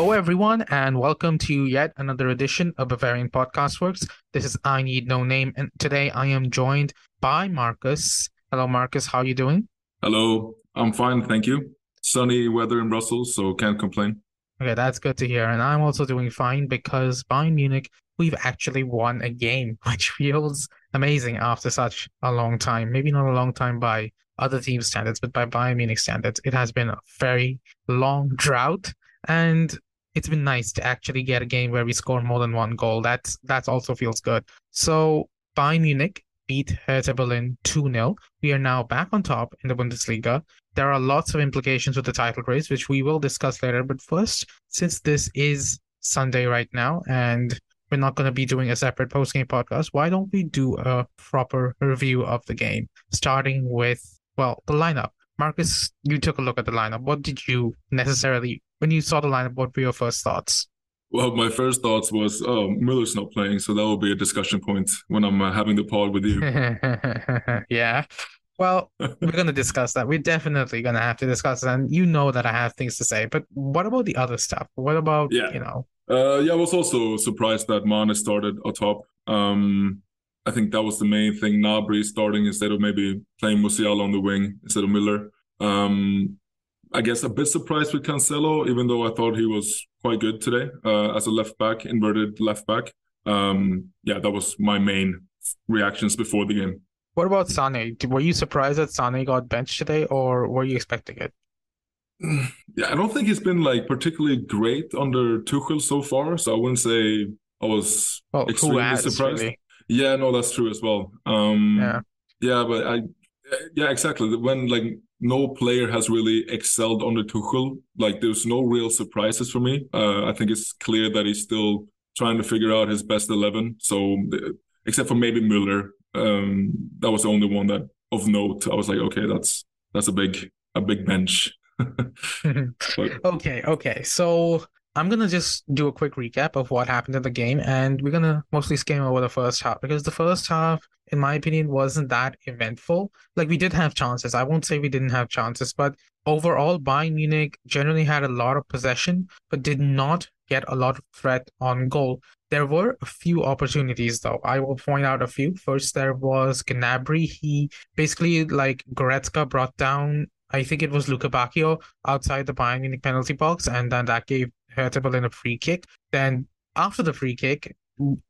Hello, everyone, and welcome to yet another edition of Bavarian Podcast Works. This is I Need No Name, and today I am joined by Marcus. Hello, Marcus. How are you doing? Hello, I'm fine, thank you. Sunny weather in Brussels, so can't complain. Okay, that's good to hear. And I'm also doing fine because Bayern Munich, we've actually won a game, which feels amazing after such a long time. Maybe not a long time by other team standards, but by Bayern Munich standards, it has been a very long drought. And it's been nice to actually get a game where we score more than one goal. That's that also feels good. So Bayern Munich beat Hertha Berlin 2-0. We are now back on top in the Bundesliga. There are lots of implications with the title race, which we will discuss later. But first, since this is Sunday right now, and we're not going to be doing a separate post-game podcast, why don't we do a proper review of the game, starting with well, the lineup. Marcus, you took a look at the lineup. What did you necessarily, when you saw the lineup, what were your first thoughts? Well, my first thoughts was, oh, Müller's not playing, so that will be a discussion point when I'm uh, having the pod with you. yeah. Well, we're going to discuss that. We're definitely going to have to discuss it. And you know that I have things to say. But what about the other stuff? What about, yeah. you know? Uh, yeah, I was also surprised that Mane started atop. Um, I think that was the main thing. Gnabry starting instead of maybe playing Musiala on the wing instead of Miller. Um, I guess a bit surprised with Cancelo, even though I thought he was quite good today uh, as a left back, inverted left back. Um, yeah, that was my main reactions before the game. What about Sane? Were you surprised that Sane got benched today, or were you expecting it? Yeah, I don't think he's been like particularly great under Tuchel so far, so I wouldn't say I was well, extremely has, surprised. Really? Yeah, no, that's true as well. Um, yeah, yeah, but I, yeah, exactly. When like no player has really excelled under Tuchel, like there's no real surprises for me. Uh, I think it's clear that he's still trying to figure out his best eleven. So, except for maybe Müller, um, that was the only one that of note. I was like, okay, that's that's a big a big bench. but, okay, okay. So I'm gonna just do a quick recap of what happened in the game, and we're gonna mostly skim over the first half because the first half, in my opinion, wasn't that eventful. Like we did have chances. I won't say we didn't have chances, but overall, Bayern Munich generally had a lot of possession, but did not get a lot of threat on goal. There were a few opportunities though. I will point out a few. First, there was Gnabry. He basically like Goretzka brought down I think it was Luca Bacchio outside the Bayern Munich penalty box, and then that gave Hertha in a free kick. Then after the free kick,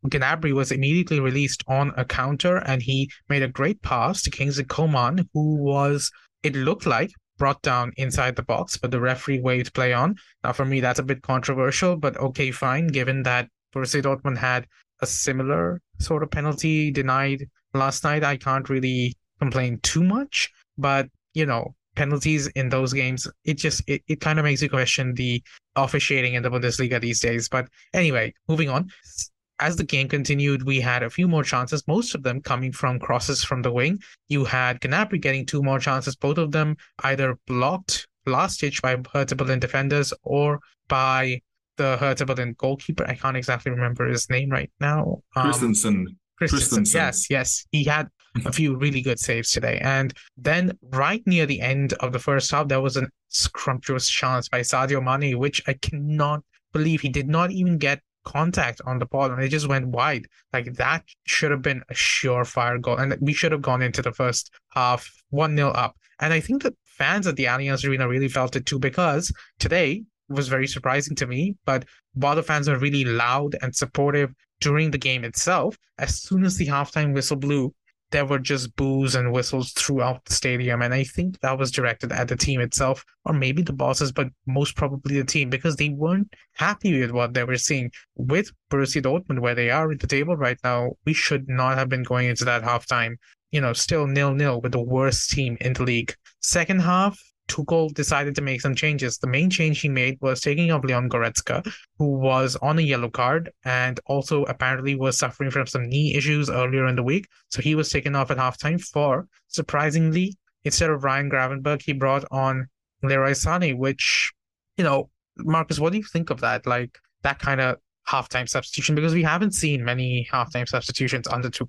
Gnabry was immediately released on a counter, and he made a great pass to Kingsley Coman, who was it looked like brought down inside the box, but the referee waved play on. Now, for me, that's a bit controversial, but okay, fine, given that Borussia Dortmund had a similar sort of penalty denied last night. I can't really complain too much, but you know, penalties in those games, it just it, it kind of makes you question the officiating in the Bundesliga these days. But anyway, moving on. As the game continued, we had a few more chances, most of them coming from crosses from the wing. You had Gnabry getting two more chances, both of them either blocked last stitch by Hertha Berlin defenders or by the Hertha Berlin goalkeeper. I can't exactly remember his name right now. Um, Christensen. Christensen. Christensen. Yes, yes. He had a few really good saves today. And then right near the end of the first half, there was a scrumptious chance by Sadio Mane, which I cannot believe he did not even get contact on the ball and it just went wide. Like that should have been a surefire goal. And we should have gone into the first half 1 0 up. And I think that fans at the Allianz Arena really felt it too because today was very surprising to me. But while the fans were really loud and supportive during the game itself, as soon as the halftime whistle blew, there were just boos and whistles throughout the stadium. And I think that was directed at the team itself, or maybe the bosses, but most probably the team, because they weren't happy with what they were seeing. With Borussia Dortmund, where they are at the table right now, we should not have been going into that halftime, you know, still nil nil with the worst team in the league. Second half, Tuchel decided to make some changes. The main change he made was taking off Leon Goretzka, who was on a yellow card and also apparently was suffering from some knee issues earlier in the week. So he was taken off at halftime for, surprisingly, instead of Ryan Gravenberch, he brought on Leroy Sané, which, you know, Marcus, what do you think of that? Like that kind of halftime substitution? Because we haven't seen many halftime substitutions under Tuchel.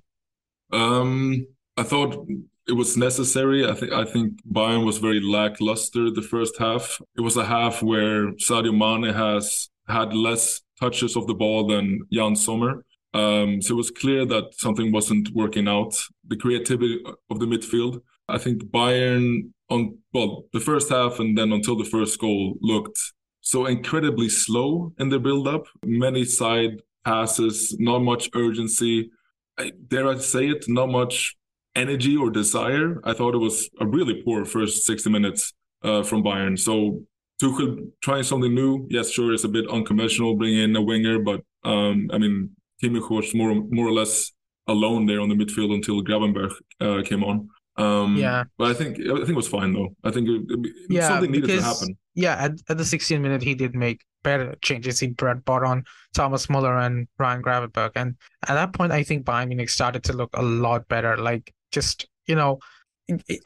Um, I thought it was necessary. I think I think Bayern was very lackluster the first half. It was a half where Sadio Mane has had less touches of the ball than Yann Sommer. Um, so it was clear that something wasn't working out. The creativity of the midfield. I think Bayern on well the first half and then until the first goal looked so incredibly slow in the build-up. Many side passes, not much urgency. I, dare I say it, not much energy or desire. I thought it was a really poor first 60 minutes uh, from Bayern. So Tuchel trying something new. Yes, sure, it's a bit unconventional, bringing in a winger, but um, I mean, Kimmich was more more or less alone there on the midfield until Gravenberch uh, came on. Um, yeah, but I think I think it was fine though. I think it, it, yeah, something needed because, to happen. Yeah, at, at the 16th minute, he did make better changes. He brought, brought on Thomas Muller and Ryan Gravenberch, and at that point, I think Bayern Munich started to look a lot better. Like just you know,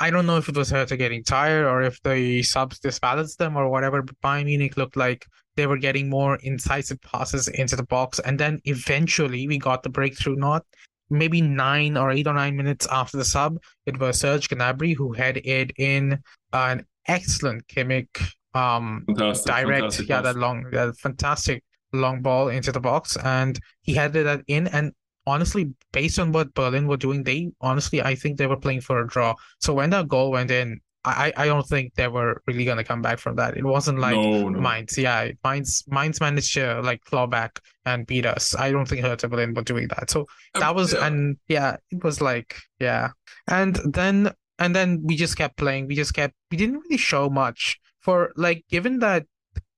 I don't know if it was Hertha getting tired or if the subs disbalanced them or whatever, but Bayern Munich looked like they were getting more incisive passes into the box. And then eventually we got the breakthrough, not maybe nine or eight or nine minutes after the sub. It was Serge Gnabry who had it in an excellent Kimmich um, fantastic, direct, fantastic yeah, that long, that fantastic long ball into the box. And he had that in. And honestly, based on what Berlin were doing, they honestly, I think they were playing for a draw. So when that goal went in, I, I don't think they were really gonna come back from that. It wasn't like no, no. Mainz. Yeah, Mainz Mainz managed to like claw back and beat us. I don't think Hertha Berlin were doing that. So um, that was yeah. and yeah, it was like yeah. And then and then we just kept playing. We just kept we didn't really show much for like given that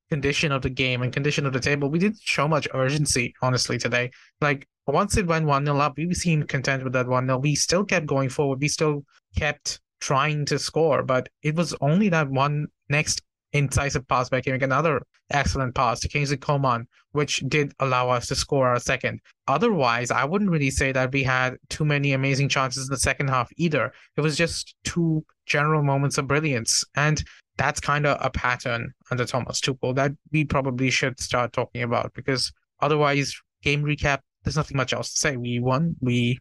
condition of the game and condition of the table, we didn't show much urgency, honestly, today. Like once it went 1 0 up, we seemed content with that 1 0. We still kept going forward. We still kept trying to score, but it was only that one next incisive pass by Kimmich, another excellent pass to Kingsley Coman, which did allow us to score our second. Otherwise, I wouldn't really say that we had too many amazing chances in the second half either. It was just two general moments of brilliance. And that's kind of a pattern under Thomas Tuchel that we probably should start talking about because otherwise, game recap, there's nothing much else to say. We won. We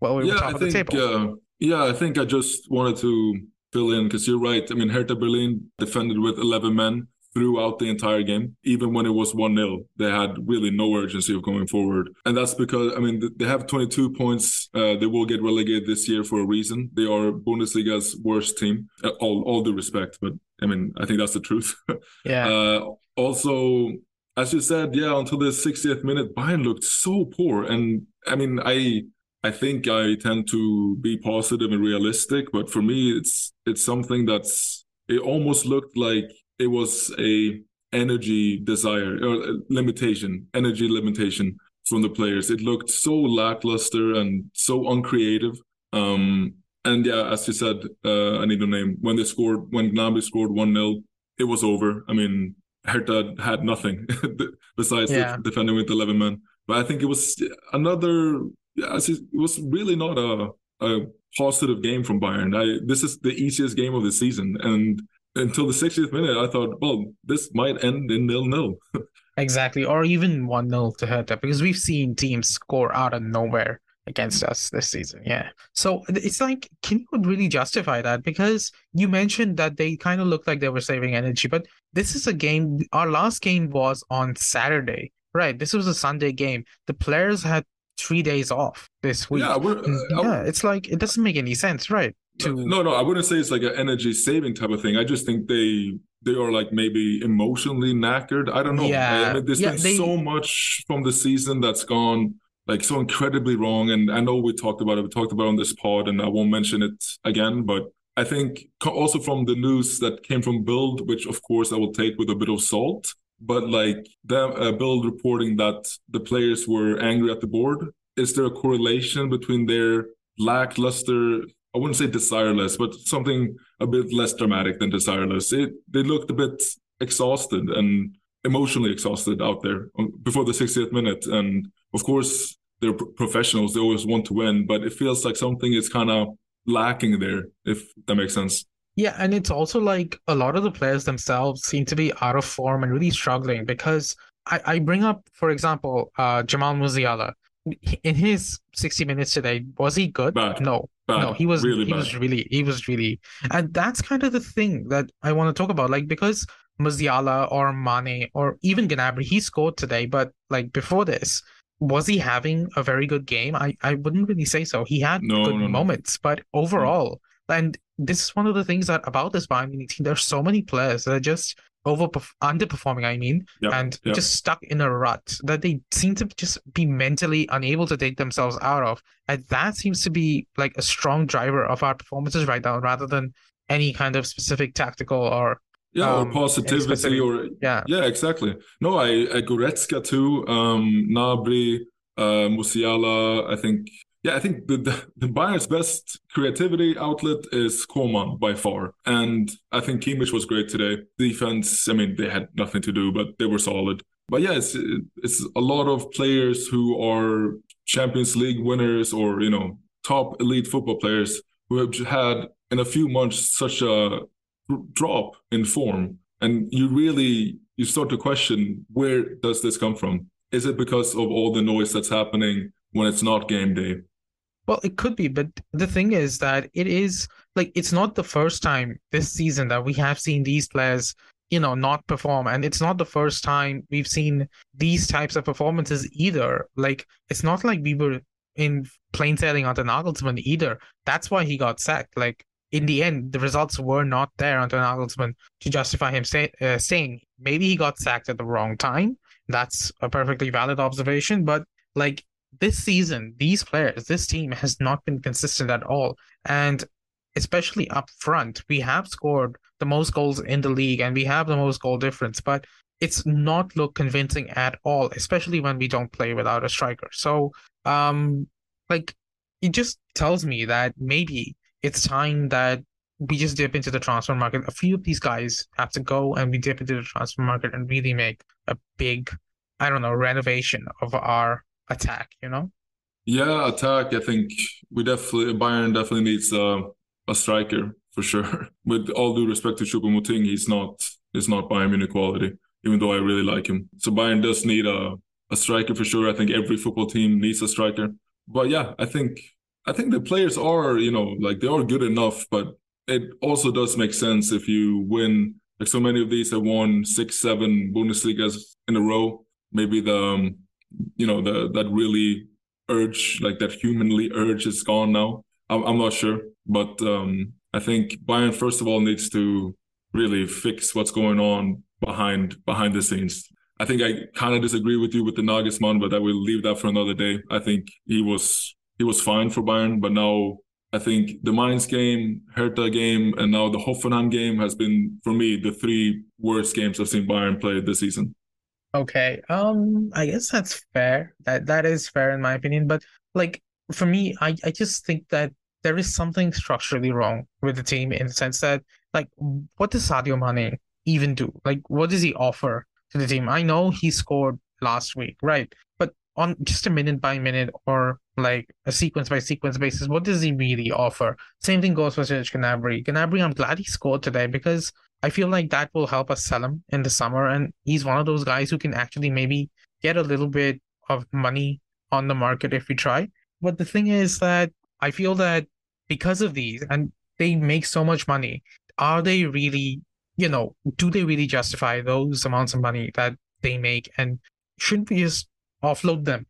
well, we yeah, were top I of think, the table. Uh, yeah, I think I just wanted to fill in because you're right. I mean, Hertha Berlin defended with 11 men throughout the entire game. Even when it was 1 0, they had really no urgency of going forward. And that's because, I mean, they have 22 points. Uh, they will get relegated this year for a reason. They are Bundesliga's worst team. Uh, all, all due respect, but I mean, I think that's the truth. Yeah. Uh, also, as you said, yeah, until the 60th minute, Bayern looked so poor. And I mean, I I think I tend to be positive and realistic, but for me, it's it's something that's it almost looked like it was a energy desire or limitation, energy limitation from the players. It looked so lackluster and so uncreative. Um, and yeah, as you said, uh, I Need No Name when they scored when Gnabry scored one 0 it was over. I mean, Hertha had nothing besides yeah. defending with eleven men. But I think it was another. Yeah, it was really not a a positive game from Bayern. I this is the easiest game of the season, and until the 60th minute, I thought, well, this might end in nil nil. exactly, or even one 0 to Hertha, because we've seen teams score out of nowhere against us this season. Yeah. So it's like, can you really justify that? Because you mentioned that they kind of looked like they were saving energy, but this is a game. Our last game was on Saturday, right? This was a Sunday game. The players had three days off this week. Yeah, uh, yeah. It's like it doesn't make any sense, right? to no no i wouldn't say it's like an energy saving type of thing i just think they they are like maybe emotionally knackered i don't know yeah. I mean, there's yeah, been they... so much from the season that's gone like so incredibly wrong and i know we talked about it we talked about it on this pod and i won't mention it again but i think also from the news that came from Bild, which of course i will take with a bit of salt but like them uh, Bild reporting that the players were angry at the board is there a correlation between their lackluster I wouldn't say desireless, but something a bit less dramatic than desireless. It they looked a bit exhausted and emotionally exhausted out there before the 60th minute. And of course, they're professionals; they always want to win, but it feels like something is kind of lacking there. If that makes sense. Yeah, and it's also like a lot of the players themselves seem to be out of form and really struggling because I, I bring up, for example, uh, Jamal Musiala. In his 60 minutes today, was he good? Bad. No, Bad. No, he was really he bad. was really he was really and that's kind of the thing that I want to talk about. Like because Musiala or Mane or even Gnabry, he scored today, but like before this, was he having a very good game? I, I wouldn't really say so. He had no, good no, moments, no. but overall, and this is one of the things that about this Bayern Munich team, there's so many players that are just over underperforming, I mean, yep, and yep. just stuck in a rut that they seem to just be mentally unable to take themselves out of. And that seems to be like a strong driver of our performances right now, rather than any kind of specific tactical or yeah um, or positivity or yeah yeah exactly no i, I goretzka too um Gnabry uh musiala i think yeah, I think the, the, the Bayern's best creativity outlet is Coman by far. And I think Kimmich was great today. Defense, I mean, they had nothing to do, but they were solid. But yeah, it's, it's a lot of players who are Champions League winners or, you know, top elite football players who have had in a few months such a drop in form. And you really, you start to question where does this come from? Is it because of all the noise that's happening when it's not game day? Well, it could be, but the thing is that it is like it's not the first time this season that we have seen these players, you know, not perform, and it's not the first time we've seen these types of performances either. Like it's not like we were in plain sailing on the Nagelsmann either. That's why he got sacked. Like in the end, the results were not there under Nagelsmann to justify him say, uh, saying maybe he got sacked at the wrong time. That's a perfectly valid observation, but like this season, these players, this team has not been consistent at all. And especially up front, we have scored the most goals in the league and we have the most goal difference, but it's not look convincing at all, especially when we don't play without a striker. So, um, like, it just tells me that maybe it's time that we just dip into the transfer market. A few of these guys have to go and we dip into the transfer market and really make a big, I don't know, renovation of our attack, you know? Yeah, attack. I think we definitely Bayern definitely needs a a striker for sure. With all due respect to Choupo-Moting, he's not he's not Bayern Munich quality, even though I really like him. So Bayern does need a a striker for sure. I think every football team needs a striker. But yeah, I think I think the players are, you know, like they are good enough, but it also does make sense if you win like so many of these have won six, seven Bundesligas in a row. Maybe the um, you know the that really urge like that humanly urge is gone now. I'm, I'm not sure but um i think bayern first of all needs to really fix what's going on behind behind the scenes. I think i kind of disagree with you with the nagelsmann but i will leave that for another day. I think he was he was fine for bayern but now I think the Mainz game, Hertha game, and now the Hoffenheim game has been, for me, the three worst games I've seen Bayern play this season. Okay. Um, I guess that's fair. That that is fair in my opinion. But like for me, I, I just think that there is something structurally wrong with the team in the sense that like what does Sadio Mane even do? Like what does he offer to the team? I know he scored last week, right? But on just a minute by minute or like a sequence by sequence basis, what does he really offer? Same thing goes for Serge Gnabry. Gnabry, I'm glad he scored today because I feel like that will help us sell him in the summer. And he's one of those guys who can actually maybe get a little bit of money on the market if we try. But the thing is that I feel that because of these, and they make so much money, are they really, you know, do they really justify those amounts of money that they make? And shouldn't we just offload them?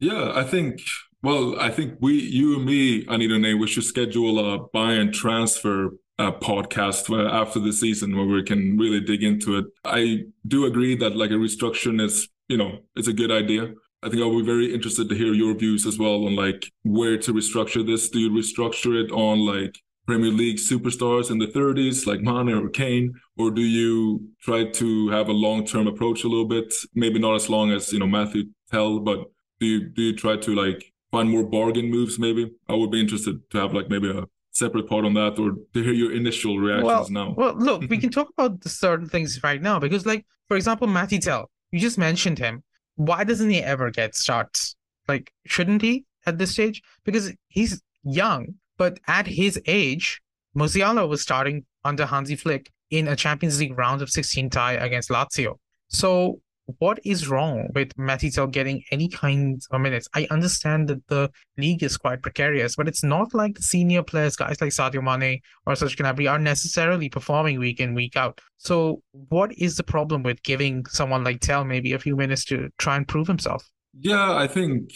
Yeah, I think well, I think we, you and me, I Need No Name, we should schedule a Bayern transfer uh, podcast after the season where we can really dig into it. I do agree that like a restructuring is, you know, it's a good idea. I think I'll be very interested to hear your views as well on like where to restructure this. Do you restructure it on like Premier League superstars in the 30s, like Mane or Kane, or do you try to have a long-term approach a little bit? Maybe not as long as you know Mathys Tel, but do you do you try to like find more bargain moves? Maybe I would be interested to have like maybe a separate part on that or to hear your initial reactions well, now. Well, look, we can talk about the certain things right now because, like, for example, Mathys Tel, you just mentioned him. Why doesn't he ever get starts? Like, shouldn't he at this stage? Because he's young, but at his age, Musiala was starting under Hansi Flick in a Champions League round of 16 tie against Lazio. So what is wrong with Mathys Tel getting any kind of minutes? I understand that the league is quite precarious, but it's not like the senior players, guys like Sadio Mane or Serge Gnabry, are necessarily performing week in, week out. So, what is the problem with giving someone like Tel maybe a few minutes to try and prove himself? Yeah, I think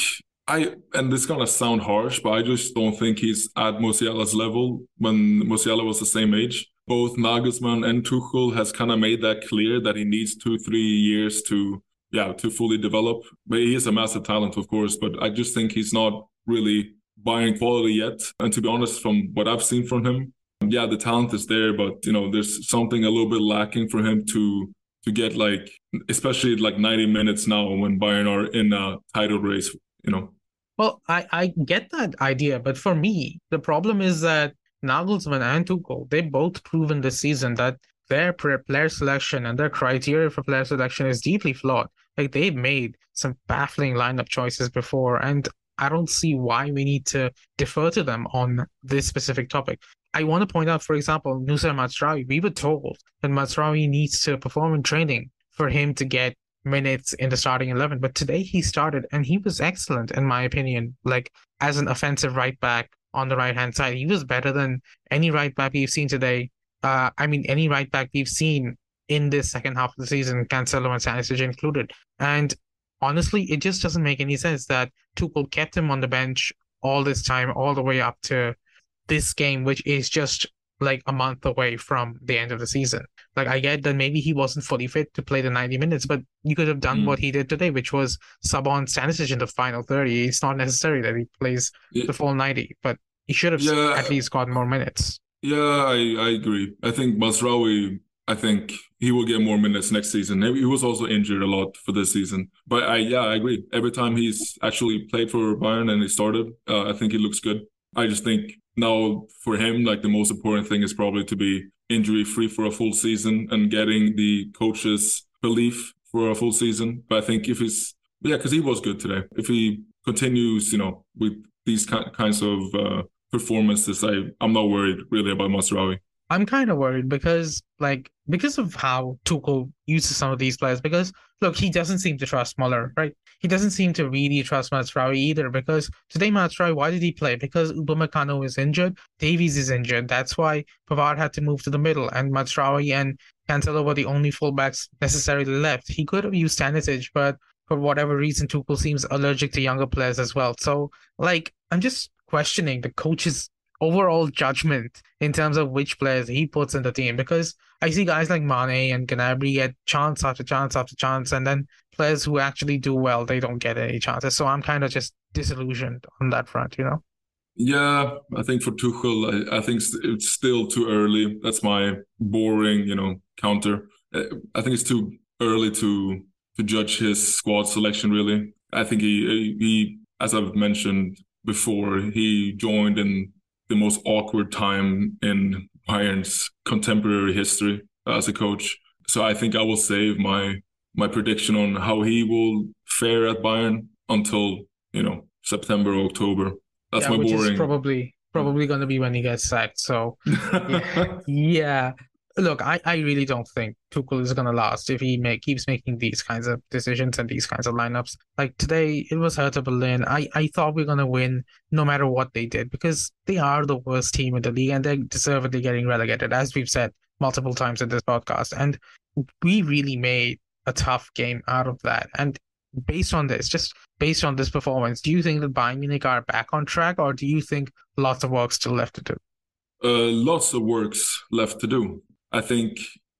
I and this gonna sound harsh, but I just don't think he's at Musiala's level when Musiala was the same age both Nagelsmann and Tuchel has kind of made that clear that he needs two, three years to, yeah, to fully develop. But he is a massive talent, of course. But I just think he's not really Bayern quality yet. And to be honest, from what I've seen from him, yeah, the talent is there, but you know, there's something a little bit lacking for him to to get like, especially like 90 minutes now when Bayern are in a title race. You know. Well, I I get that idea, but for me, the problem is that Nagelsmann and Tuchel, they both proven this season that their player selection and their criteria for player selection is deeply flawed. Like they've made some baffling lineup choices before, and I don't see why we need to defer to them on this specific topic. I want to point out, for example, Noussair Mazraoui. We were told that Mazraoui needs to perform in training for him to get minutes in the starting 11. But today he started and he was excellent, in my opinion. Like as an offensive right back, on the right hand side. He was better than any right back we've seen today. Uh, I mean, any right back we've seen in this second half of the season, Cancelo and Stanisic included. And honestly, it just doesn't make any sense that Tuchel kept him on the bench all this time, all the way up to this game, which is just like a month away from the end of the season. Like I get that maybe he wasn't fully fit to play the 90 minutes, but you could have done mm. what he did today, which was sub on Stanisic in the final 30. It's not necessary that he plays the full 90, but he should have yeah. at least got more minutes. Yeah, I, I agree. I think Mazraoui, I think he will get more minutes next season. He was also injured a lot for this season. But I yeah, I agree. Every time he's actually played for Bayern and he started, uh, I think he looks good. I just think now for him, like the most important thing is probably to be injury free for a full season and getting the coach's belief for a full season. But I think if he's yeah, because he was good today. If he continues, you know, with these kinds of uh, performances, I I'm not worried really about Mazraoui. I'm kind of worried because, like, because of how Tuchel uses some of these players. Because look, he doesn't seem to trust Muller, right? He doesn't seem to really trust Mazraoui either. Because today, Mazraoui, why did he play? Because Upamecano is injured, Davies is injured. That's why Pavard had to move to the middle, and Mazraoui and Cancelo were the only fullbacks necessarily left. He could have used Stanisic, but for whatever reason, Tuchel seems allergic to younger players as well. So, like, I'm just questioning the coach's overall judgment in terms of which players he puts in the team because I see guys like Mane and Gnabry get chance after chance after chance, and then players who actually do well they don't get any chances. So I'm kind of just disillusioned on that front, you know. Yeah, I think for Tuchel, I, I think it's still too early. That's my boring, you know, counter. Uh, I think it's too early to to judge his squad selection. Really, I think he he, as I've mentioned before, he joined in the most awkward time in Bayern's contemporary history as a coach. So I think I will save my my prediction on how he will fare at Bayern until you know September or October. That's yeah, my which boring. Is probably probably going to be when he gets sacked. So yeah, yeah look, I, I really don't think Tuchel is gonna last if he make, keeps making these kinds of decisions and these kinds of lineups. Like today, it was Hertha Berlin. I, I thought we are gonna win no matter what they did because they are the worst team in the league and they're deservedly getting relegated, as we've said multiple times in this podcast. And we really made a tough game out of that. And based on this, just based on this performance, do you think that Bayern Munich are back on track, or do you think lots of work still left to do? Uh, lots of works left to do. I think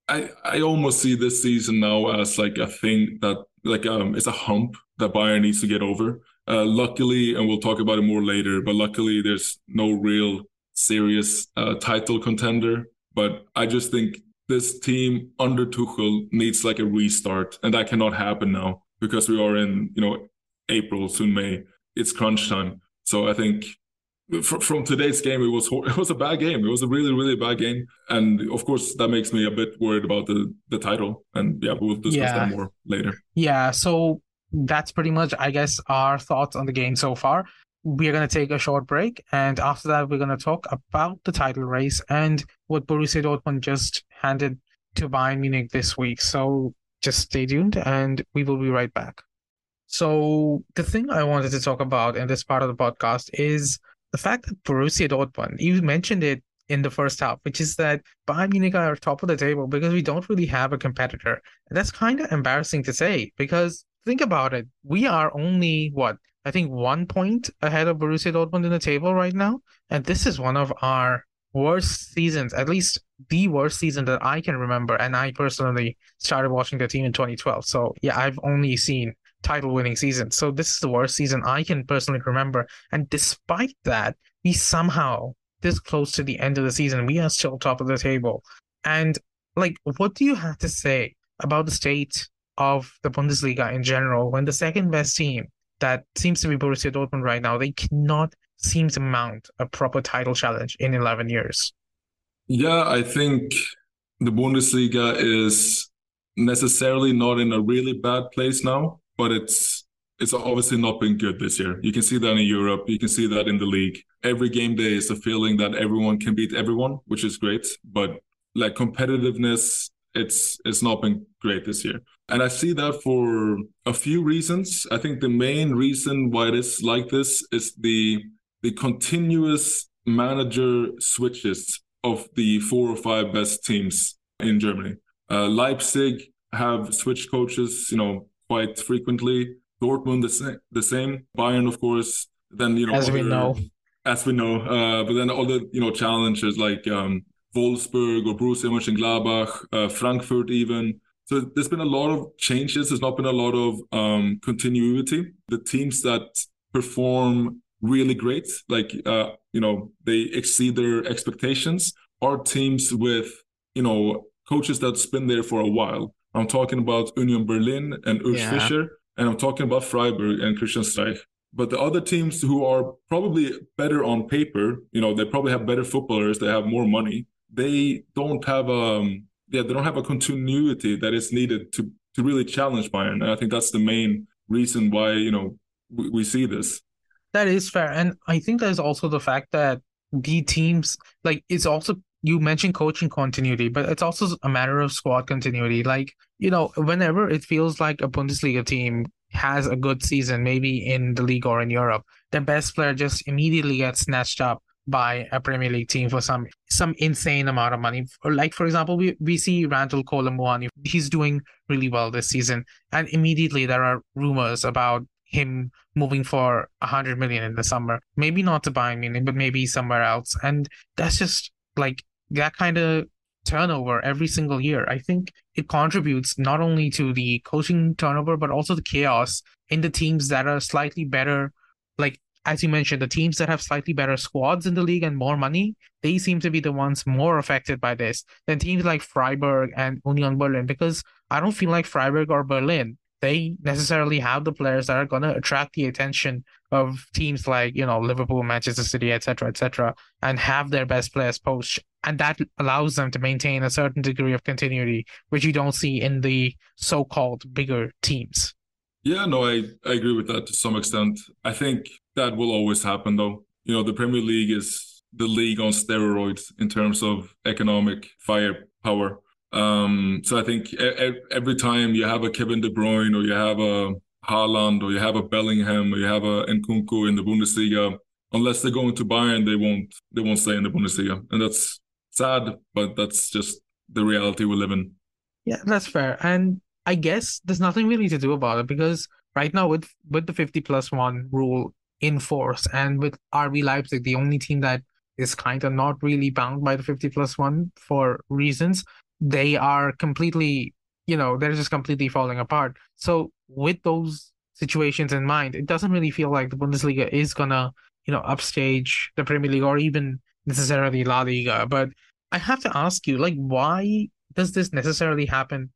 I I almost see this season now as like a thing that like um it's a hump that Bayern needs to get over. Uh, luckily, and we'll talk about it more later, but luckily there's no real serious uh, title contender. But I just think this team under Tuchel needs like a restart, and that cannot happen now because we are in you know April, soon May. It's crunch time. So I think from today's game, it was it was a bad game. It was a really really bad game, and of course that makes me a bit worried about the the title. And yeah, we'll discuss yeah. that more later. Yeah, so that's pretty much, I guess, our thoughts on the game so far. We're gonna take a short break, and after that, we're gonna talk about the title race and what Borussia Dortmund just handed to Bayern Munich this week. So just stay tuned and we will be right back. So, the thing I wanted to talk about in this part of the podcast is the fact that Borussia Dortmund, you mentioned it in the first half, which is that Bayern Munich are top of the table because we don't really have a competitor. And that's kind of embarrassing to say because think about it. We are only what I think one point ahead of Borussia Dortmund in the table right now, and this is one of our worst seasons, at least the worst season that I can remember. And I personally started watching the team in 2012, so yeah, I've only seen title winning season. So this is the worst season I can personally remember. And despite that, we somehow this close to the end of the season, we are still top of the table. And like, what do you have to say about the state of the Bundesliga in general when the second best team that seems to be Borussia Dortmund right now, they cannot seem to mount a proper title challenge in 11 years? Yeah, I think the Bundesliga is necessarily not in a really bad place now, but it's it's obviously not been good this year. You can see that in Europe. You can see that in the league. Every game day is a feeling that everyone can beat everyone, which is great. But like competitiveness, it's it's not been great this year. And I see that for a few reasons. I think the main reason why it is like this is the the continuous manager switches of the four or five best teams in Germany. Uh, Leipzig have switched coaches, you know, quite frequently. Dortmund the same, the same. Bayern, of course. Then you know, as other, we know, as we know. Uh, but then all the you know challenges like um, Wolfsburg or Borussia Mönchengladbach, uh, Frankfurt, even. So there's been a lot of changes. There's not been a lot of um, continuity. The teams that perform really great, like uh, you know, they exceed their expectations, are teams with you know coaches that's been there for a while. I'm talking about Union Berlin and Urs yeah. Fischer and I'm talking about Freiburg and Christian Streich. But the other teams who are probably better on paper, you know, they probably have better footballers, they have more money. They don't have um yeah, they don't have a continuity that is needed to to really challenge Bayern. And I think that's the main reason why, you know, we, we see this. That is fair. And I think there's also the fact that the teams like it's also you mentioned coaching continuity, but it's also a matter of squad continuity. Like, you know, whenever it feels like a Bundesliga team has a good season, maybe in the league or in Europe, the best player just immediately gets snatched up by a Premier League team for some some insane amount of money. Like for example, we, we see Randal Kolo Muani. He's doing really well this season. And immediately there are rumors about him moving for a hundred million in the summer. Maybe not to Bayern Munich, but maybe somewhere else. And that's just like that kind of turnover every single year. I think it contributes not only to the coaching turnover, but also the chaos in the teams that are slightly better. Like, as you mentioned, the teams that have slightly better squads in the league and more money, they seem to be the ones more affected by this than teams like Freiburg and Union Berlin, because I don't feel like Freiburg or Berlin they necessarily have the players that are going to attract the attention of teams like you know Liverpool, Manchester City, etc., etc., and have their best players poach, and that allows them to maintain a certain degree of continuity, which you don't see in the so-called bigger teams. Yeah, no, I, I agree with that to some extent. I think that will always happen, though. You know, the Premier League is the league on steroids in terms of economic firepower. Um, so I think every time you have a Kevin De Bruyne or you have a Haaland or you have a Bellingham or you have a Nkunku in the Bundesliga, unless they're going to Bayern, they won't they won't stay in the Bundesliga, and that's sad, but that's just the reality we live in. Yeah, that's fair, and I guess there's nothing really to do about it because right now with with the 50 plus one rule in force and with RB Leipzig, the only team that is kind of not really bound by the 50 plus one for reasons they are completely, you know, they're just completely falling apart. So with those situations in mind, it doesn't really feel like the Bundesliga is gonna, you know, upstage the Premier League or even necessarily La Liga. But I have to ask you, like, why does this necessarily happen?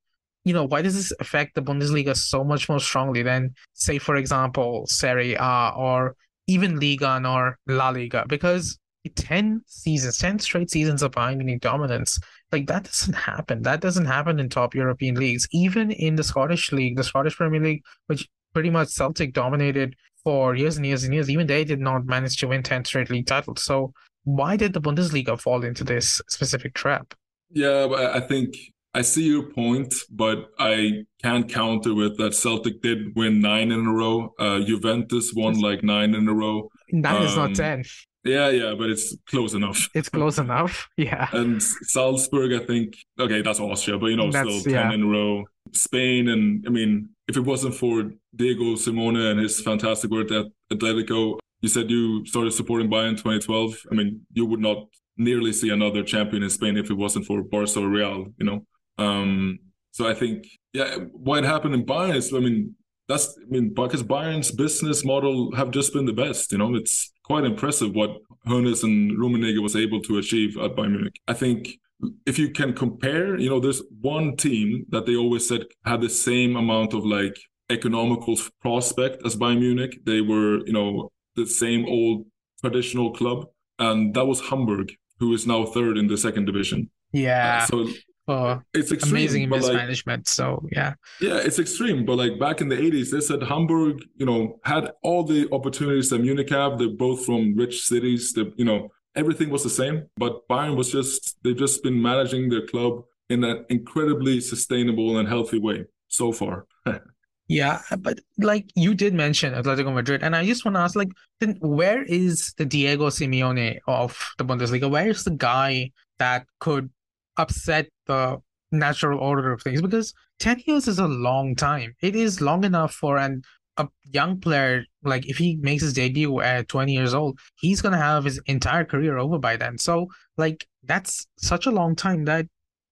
You know, why does this affect the Bundesliga so much more strongly than, say, for example, Serie A or even Liga or La Liga? Because 10 seasons, 10 straight seasons of Bayern Munich dominance. Like that doesn't happen. That doesn't happen in top European leagues. Even in the Scottish League, the Scottish Premier League, which pretty much Celtic dominated for years and years and years, even they did not manage to win 10 straight league titles. So why did the Bundesliga fall into this specific trap? Yeah, I think I see your point, but I can't counter with that Celtic did win nine in a row. Uh, Juventus won like nine in a row. Nine um, is not um, ten. Yeah, yeah, but it's close enough. It's close enough. Yeah. And Salzburg, I think, okay, that's Austria, but you know, that's, still 10 yeah. in a row. Spain, and I mean, if it wasn't for Diego Simeone and his fantastic work at Atletico, you said you started supporting Bayern 2012. I mean, you would not nearly see another champion in Spain if it wasn't for Barca or Real, you know? Um, so I think, yeah, what happened in Bayern is, I mean, that's, I mean, because Bayern's business model have just been the best, you know? It's quite impressive what Hoeneß and Rummenigge was able to achieve at Bayern Munich. I think if you can compare, you know, there's one team that they always said had the same amount of like economical prospect as Bayern Munich. They were, you know, the same old traditional club, and that was Hamburg, who is now third in the second division. Yeah. Uh, so oh, it's extreme, amazing mismanagement. Like, so yeah, yeah, it's extreme. But like back in the '80s, they said Hamburg, you know, had all the opportunities that Munich have. They're both from rich cities. They, you know, everything was the same. But Bayern was just they've just been managing their club in an incredibly sustainable and healthy way so far. Yeah, but like you did mention Atletico Madrid, and I just want to ask, like, then where is the Diego Simeone of the Bundesliga? Where is the guy that could upset the natural order of things? Because ten years is a long time. It is long enough for an a young player like if he makes his debut at 20 years old he's going to have his entire career over by then so like that's such a long time that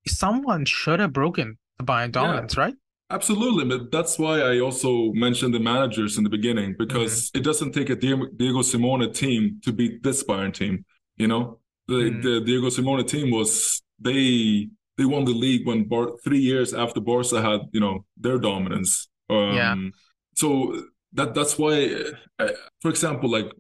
someone should have broken the Bayern dominance yeah. right Absolutely, but that's why I also mentioned the managers in the beginning because mm-hmm. it doesn't take a Diego, Simeone team to beat this Bayern team. You know, the, mm-hmm. the Diego Simeone team was they they won the league when Bar- three years after Barca had you know their dominance. Um, yeah. So that that's why, uh, for example, like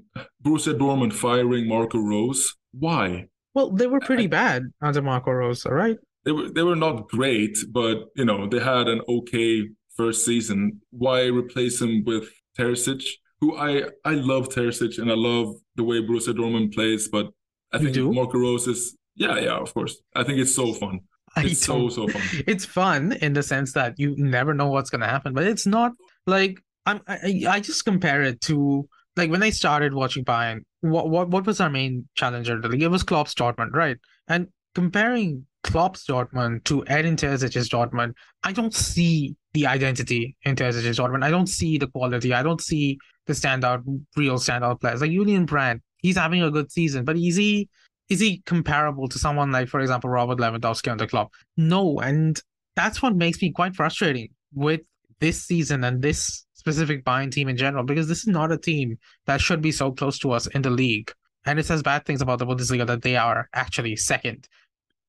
Borussia Dortmund firing Marco Rose. Why? Well, they were pretty I, bad under Marco Rose, right? they were they were not great, but you know they had an okay first season. Why replace him with Terzic, who I I love Terzic and I love the way Borussia Dortmund plays, but I you think do? Marco Rose is yeah yeah of course. I think it's so fun. It's so so fun. It's fun in the sense that you never know what's gonna happen, but it's not like I'm I, I just compare it to like when I started watching Bayern. What what what was our main challenger? League? It was Klopp's Dortmund, right? And comparing Klopp's Dortmund to Edin Terzic's Dortmund, I don't see the identity in Terzic's Dortmund. I don't see the quality. I don't see the standout, real standout players. Like Julian Brandt, he's having a good season, but is he is he comparable to someone like, for example, Robert Lewandowski on the club? No, and that's what makes me quite frustrating with this season and this specific Bayern team in general, because this is not a team that should be so close to us in the league. And it says bad things about the Bundesliga that they are actually second.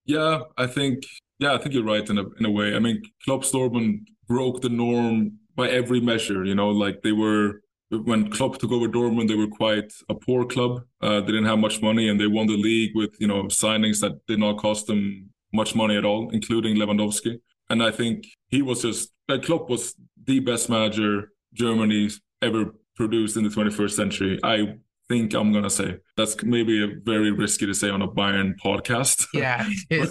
Yeah, I think yeah, I think you're right in a in a way. I mean, Klopp Dortmund broke the norm by every measure. You know, like they were when Klopp took over Dortmund, they were quite a poor club. Uh, they didn't have much money, and they won the league with you know signings that did not cost them much money at all, including Lewandowski. And I think he was just like Klopp was the best manager Germany's ever produced in the 21st century. I think I'm gonna say. That's maybe a very risky to say on a Bayern podcast. Yeah, but,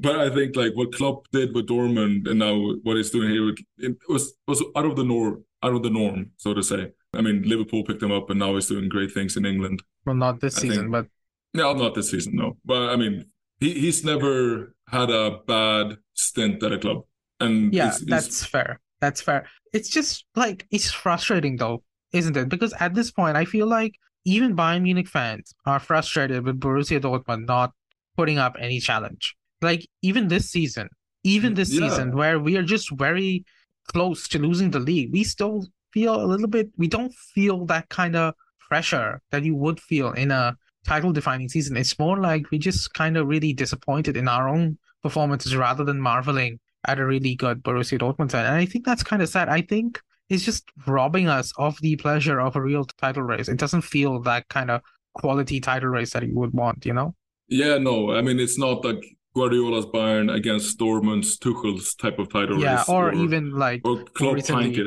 but, I think like what Klopp did with Dortmund and now what he's doing here, it was was out of the norm, out of the norm, so to say. I mean, Liverpool picked him up, and now he's doing great things in England. Well, not this I season, think. but no, not this season, no. But I mean, he he's never had a bad stint at a club, and yeah, it's, it's... that's fair. That's fair. It's just like it's frustrating though isn't it? Because at this point, I feel like even Bayern Munich fans are frustrated with Borussia Dortmund not putting up any challenge. Like even this season, even mm, this yeah. season where we are just very close to losing the league, we still feel a little bit. We don't feel that kind of pressure that you would feel in a title defining season. It's more like we just kind of really disappointed in our own performances rather than marveling at a really good Borussia Dortmund side. And I think that's kind of sad. I think it's just robbing us of the pleasure of a real title race. It doesn't feel that kind of quality title race that you would want, you know? Yeah, no. I mean, it's not like Guardiola's Bayern against Dortmund's Tuchel's type of title yeah, race. Yeah, or, or, even like or Klopp.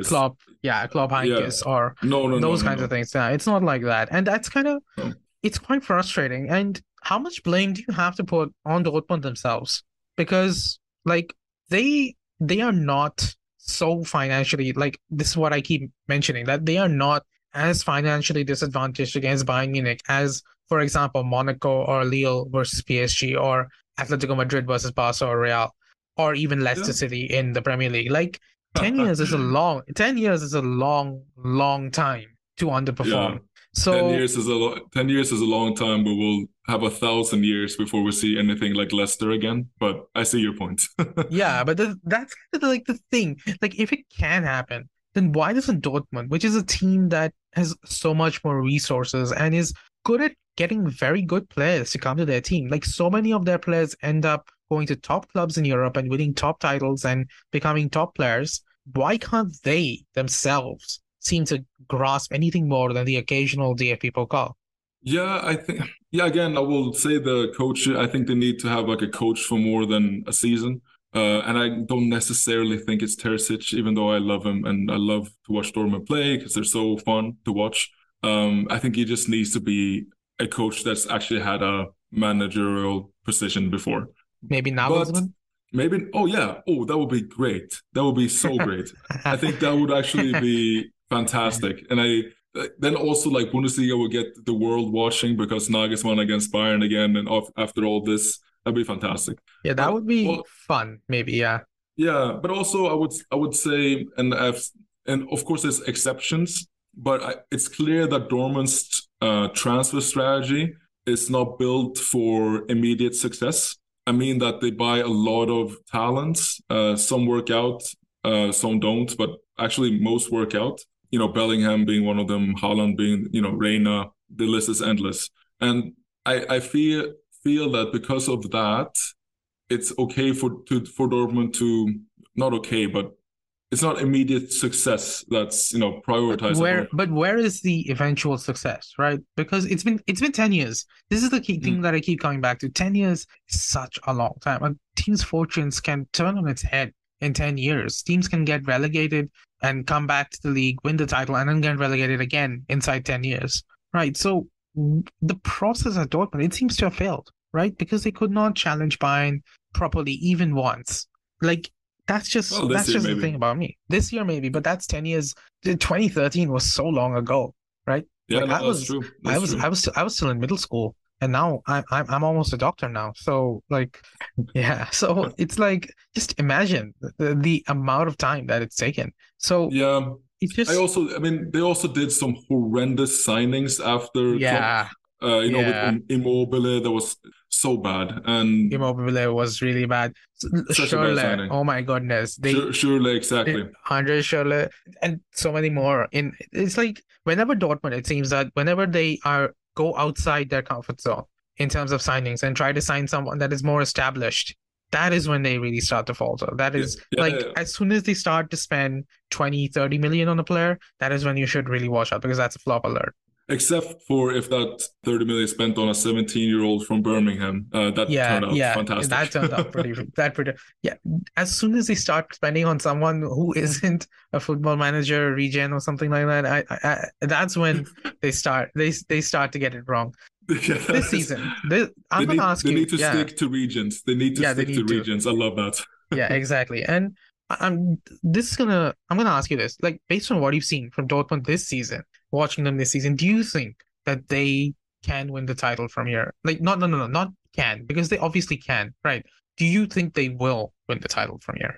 Klopp, yeah, Klopp Heynckes yeah. or no, no, those no, kinds no. of things. Yeah, it's not like that. And that's kind of, it's quite frustrating. And how much blame do you have to put on Dortmund themselves? Because like they they are not so financially like this is what I keep mentioning that they are not as financially disadvantaged against Bayern Munich as, for example, Monaco or Lille versus PSG or Atletico Madrid versus Barca or Real or even Leicester yeah. City in the Premier League. Like 10 years is a long 10 years is a long long time to underperform. Yeah. So 10 years is a lo- 10 years is a long time but we'll have a thousand years before we see anything like Leicester again. But I see your point. yeah, but the, that's kind of like the thing. Like if it can happen, then why doesn't Dortmund, which is a team that has so much more resources and is good at getting very good players to come to their team, like so many of their players end up going to top clubs in Europe and winning top titles and becoming top players, why can't they themselves seem to grasp anything more than the occasional DFB Pokal? Yeah, I think. Yeah, again, I will say the coach. I think they need to have like a coach for more than a season. Uh, and I don't necessarily think it's Terzic, even though I love him and I love to watch Dortmund play because they're so fun to watch. Um, I think he just needs to be a coach that's actually had a managerial position before. Maybe Nagelsmann. Maybe. Oh yeah. Oh, that would be great. That would be so great. I think that would actually be fantastic. And I then also like Bundesliga will get the world watching because Nagelsmann against Bayern again, and after all this, that'd be fantastic. Yeah, that would be well, fun. Maybe. Yeah. Yeah, but also I would I would say, and I've and of course there's exceptions, but I, it's clear that Dortmund's uh, transfer strategy is not built for immediate success. I mean that they buy a lot of talents. Uh, some work out, uh, some don't, but actually most work out. You know, Bellingham being one of them, Haaland being, you know, Reyna. The list is endless, and I I feel feel that because of that, it's okay for to for Dortmund to not okay, but it's not immediate success that's you know prioritized. But where but where is the eventual success, right? Because it's been it's been ten years. This is the key thing mm. that I keep coming back to. Ten years is such a long time. A team's fortunes can turn on its head in ten years. Teams can get relegated and come back to the league, win the title, and then get relegated again inside ten years. Right. So the process at Dortmund it seems to have failed, right? Because they could not challenge Bayern properly even once. Like that's just oh, well, that's just maybe. the thing about me. This year maybe, but that's ten years. 2013 was so long ago, right? Yeah, like, no, I was, true. That's I was, true. I was, I was still in middle school, and now I'm, I'm, I'm almost a doctor now. So like, yeah. So it's like just imagine the, the amount of time that it's taken. So yeah, it's just. I also, I mean, they also did some horrendous signings after. Yeah. Uh, you yeah. know, with Immobile, that was so bad. And Immobile was really bad. Schürrle, oh my goodness. They Schürrle, exactly. Andre Schürrle, and so many more. In it's like whenever Dortmund, it seems that whenever they are go outside their comfort zone in terms of signings and try to sign someone that is more established, that is when they really start to falter. That is yeah, like yeah. as soon as they start to spend 20, 30 million on a player, that is when you should really watch out because that's a flop alert except for if that 30 million spent on a 17 year old from Birmingham. Uh, that yeah, turned out yeah, fantastic. That turned out pretty, that pretty, yeah. As soon as they start spending on someone who isn't a football manager, regen or something like that, I, I, I that's when they start, they, they start to get it wrong. Yeah, this season, this, I'm going to ask they you. They need to yeah. stick to regens. They need to yeah, stick need to, to regens. I love that. yeah, exactly. And I'm this is gonna I'm gonna ask you this. Like based on what you've seen from Dortmund this season, watching them this season, do you think that they can win the title from here? Like not no no no not can, because they obviously can, right? Do you think they will win the title from here?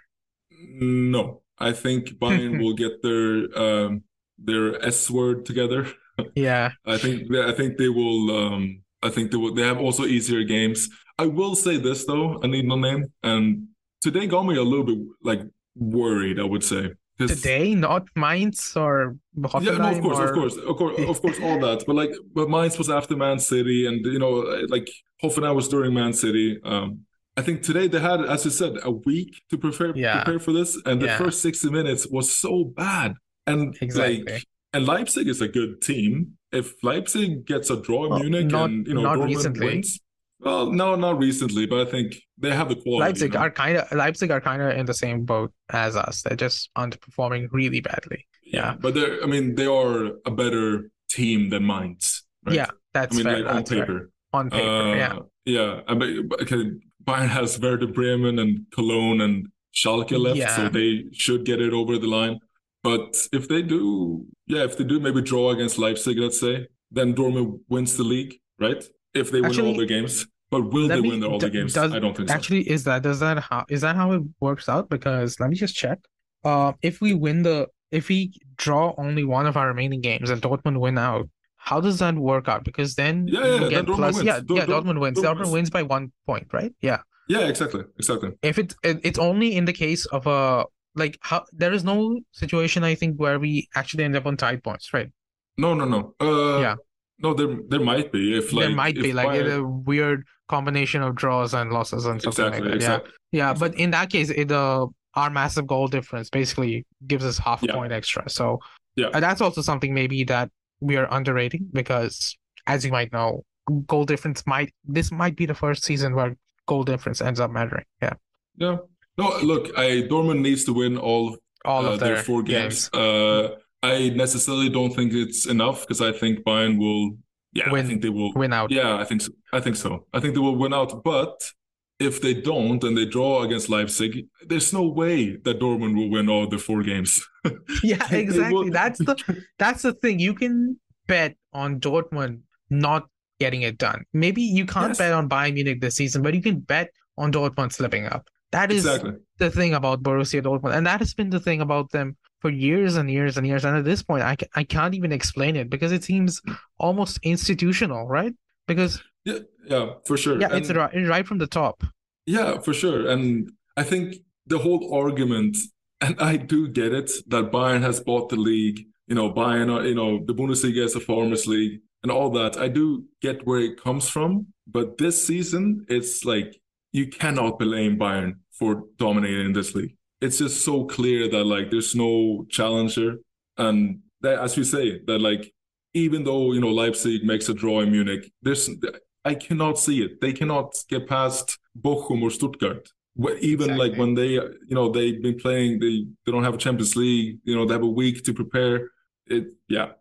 No. I think Bayern will get their um their S word together. Yeah. I think I think they will um I think they will they have also easier games. I will say this though, I need no name. And today got me a little bit like worried, I would say. Today, not Mainz or Hoffenheim yeah, no, of course, or... of course, of course, of course, all that. But like, but Mainz was after Man City, and you know, like Hoffenheim was during Man City. Um, I think today they had, as you said, a week to prepare yeah. prepare for this, and the yeah. first sixty minutes was so bad. And exactly. like, and Leipzig is a good team. If Leipzig gets a draw in well, Munich not, and you know Dortmund recently. wins, well, no, not recently, but I think they have the quality. Leipzig you know? are kind of Leipzig are kind of in the same boat as us. They're just underperforming really badly. Yeah, yeah. but they're. I mean, they are a better team than Mainz. Right? Yeah, that's I mean, fair. like on paper. Fair. On paper, uh, yeah. Yeah, I mean, okay. Bayern has Werder Bremen and Cologne and Schalke left, yeah. so they should get it over the line. But if they do, yeah, if they do maybe draw against Leipzig, let's say, then Dortmund wins the league, right? If they actually, win all their games. But will they me, win all the games? Does, I don't think so. Actually, is that does that how is that how it works out? Because let me just check. Uh, if we win the if we draw only one of our remaining games and Dortmund win out, how does that work out? Because then yeah, yeah, get plus, wins. yeah, Dort- yeah, Dortmund wins. Dortmund, Dortmund wins by one point, right? Yeah. Yeah, exactly, exactly. If it, it it's only in the case of a like how there is no situation I think where we actually end up on tied points, right? No, no, no. Uh, yeah. No, there there might be if like there might be like a weird combination of draws and losses and something exactly, like that. Exactly. Yeah, yeah. But in that case, it uh our massive goal difference basically gives us half a yeah. point extra. So yeah, that's also something maybe that we are underrating because, as you might know, goal difference might this might be the first season where goal difference ends up mattering. Yeah. Yeah. No, look, I Dortmund needs to win all all uh, of their, their four games. games. Uh, I necessarily don't think it's enough because I think Bayern will. Yeah, win, I think they will win out. Yeah, I think so. I think so. I think they will win out. But if they don't and they draw against Leipzig, there's no way that Dortmund will win all the four games. yeah, exactly. that's the that's the thing. You can bet on Dortmund not getting it done. Maybe you can't yes. bet on Bayern Munich this season, but you can bet on Dortmund slipping up. That is exactly. the thing about Borussia Dortmund, and that has been the thing about them for years and years and years. And at this point, I, I can't even explain it because it seems almost institutional, right? Because yeah, yeah, for sure. Yeah, and, it's right, right from the top. Yeah, for sure. And I think the whole argument, and I do get it, that Bayern has bought the league. You know, Bayern, uh, you know, the Bundesliga is a farmers league and all that. I do get where it comes from, but this season, it's like you cannot blame Bayern for dominating this league. It's just so clear that like there's no challenger, and that, as we say, that like even though you know Leipzig makes a draw in Munich, there's I cannot see it. They cannot get past Bochum or Stuttgart. Even exactly. like when they, you know, they've been playing, they they don't have a Champions League. You know, they have a week to prepare. It, yeah,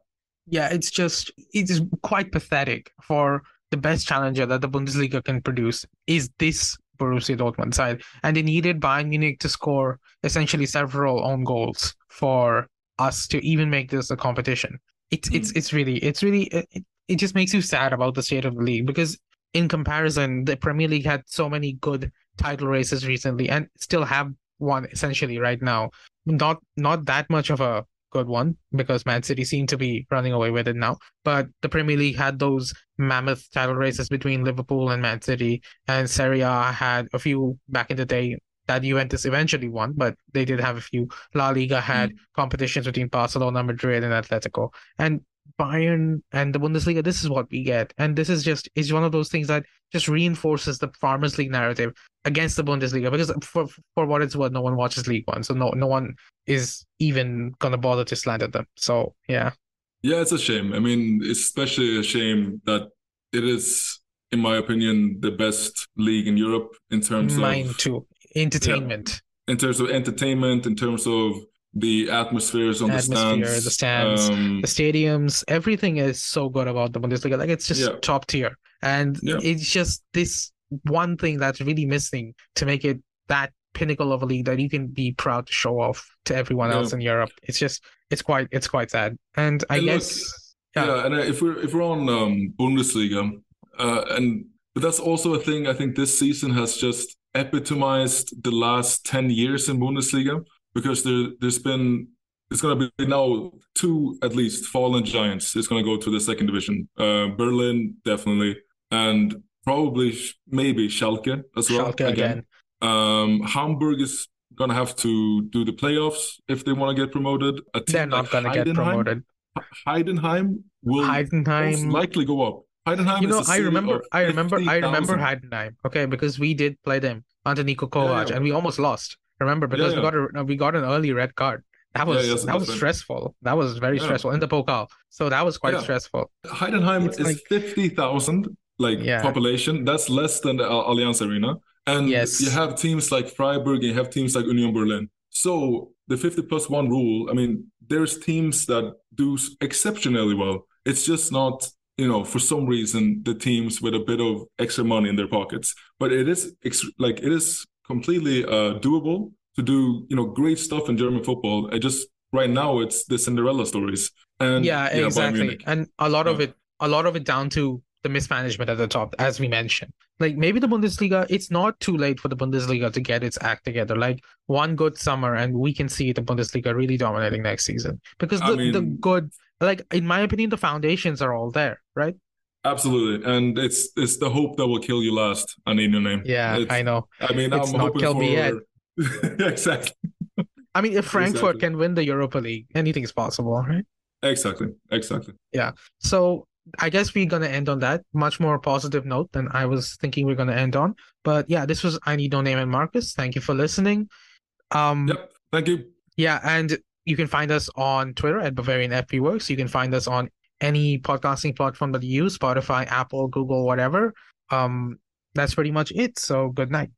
yeah. It's just it's quite pathetic for the best challenger that the Bundesliga can produce is this Borussia Dortmund side, and they needed Bayern Munich to score essentially several own goals for us to even make this a competition. It's mm. it's it's really it's really it, it just makes you sad about the state of the league because in comparison, the Premier League had so many good title races recently and still have one essentially right now. Not not that much of a good one because Man City seem to be running away with it now. But the Premier League had those mammoth title races between Liverpool and Man City, and Serie A had a few back in the day that Juventus eventually won, but they did have a few. La Liga had mm. competitions between Barcelona, Madrid, and Atletico. And Bayern and the Bundesliga, this is what we get. And this is just is one of those things that just reinforces the Farmers League narrative against the Bundesliga because for for what it's worth, no one watches Ligue 1. So no no one is even gonna bother to slander them. So yeah. Yeah, it's a shame. I mean, especially a shame that it is, in my opinion, the best league in Europe in terms Mine of Mine too. Entertainment. Yeah, in terms of entertainment, in terms of the atmospheres on Atmosphere, the stands, the stands, um, the stadiums, everything is so good about the Bundesliga. Like it's just yeah. top tier, and yeah. it's just this one thing that's really missing to make it that pinnacle of a league that you can be proud to show off to everyone yeah. else in Europe. It's just it's quite it's quite sad, and I guess look, yeah. and if we're if we're on um, Bundesliga, uh, and but that's also a thing I think this season has just epitomized the last ten years in Bundesliga because there there's been it's going to be now two at least fallen giants. It's going to go to the second division. Uh, Berlin definitely, and probably maybe Schalke as well. Schalke again. again. Um, Hamburg is going to have to do the playoffs if they want to get promoted. They're not like going to get promoted. Heidenheim will Heidenheim likely go up. Heidenheim you know, I remember, I remember, 50, I remember Heidenheim. Okay, because we did play them under Niko Kovac, yeah. and we almost lost. Remember, because yeah, yeah. we got a we got an early red card. That was yeah, yes, that was stressful. That was very stressful in the Pokal. So that was quite stressful. Heidenheim it's is like... fifty thousand like population. That's less than the Allianz Arena. And yes. you have teams like Freiburg, and you have teams like Union Berlin. So the 50 plus one rule, I mean, there's teams that do exceptionally well. It's just not you know, for some reason, the teams with a bit of extra money in their pockets. But it is like it is completely uh, doable to do, you know, great stuff in German football. It just right now it's the Cinderella stories. And yeah, yeah exactly. And a lot yeah. of it, a lot of it down to the mismanagement at the top, as we mentioned. Like maybe the Bundesliga, it's not too late for the Bundesliga to get its act together. Like one good summer, and we can see the Bundesliga really dominating next season because the, mean, the good, like in my opinion, the foundations are all there, right? Absolutely, and it's it's the hope that will kill you last. I Need No Name. Yeah, it's, I know. I mean, it's I'm not kill for... me yet. exactly. I mean, if Frankfurt exactly. can win the Europa League, anything is possible, right? Exactly. Exactly. Yeah. So I guess we're gonna end on that much more positive note than I was thinking we are gonna end on. But yeah, this was I need no name and Marcus. Thank you for listening. Um. Yep. Thank you. Yeah, and you can find us on Twitter at Bavarian FP Works. You can find us on any podcasting platform that you use, Spotify, Apple, Google, whatever. Um, that's pretty much it. So good night.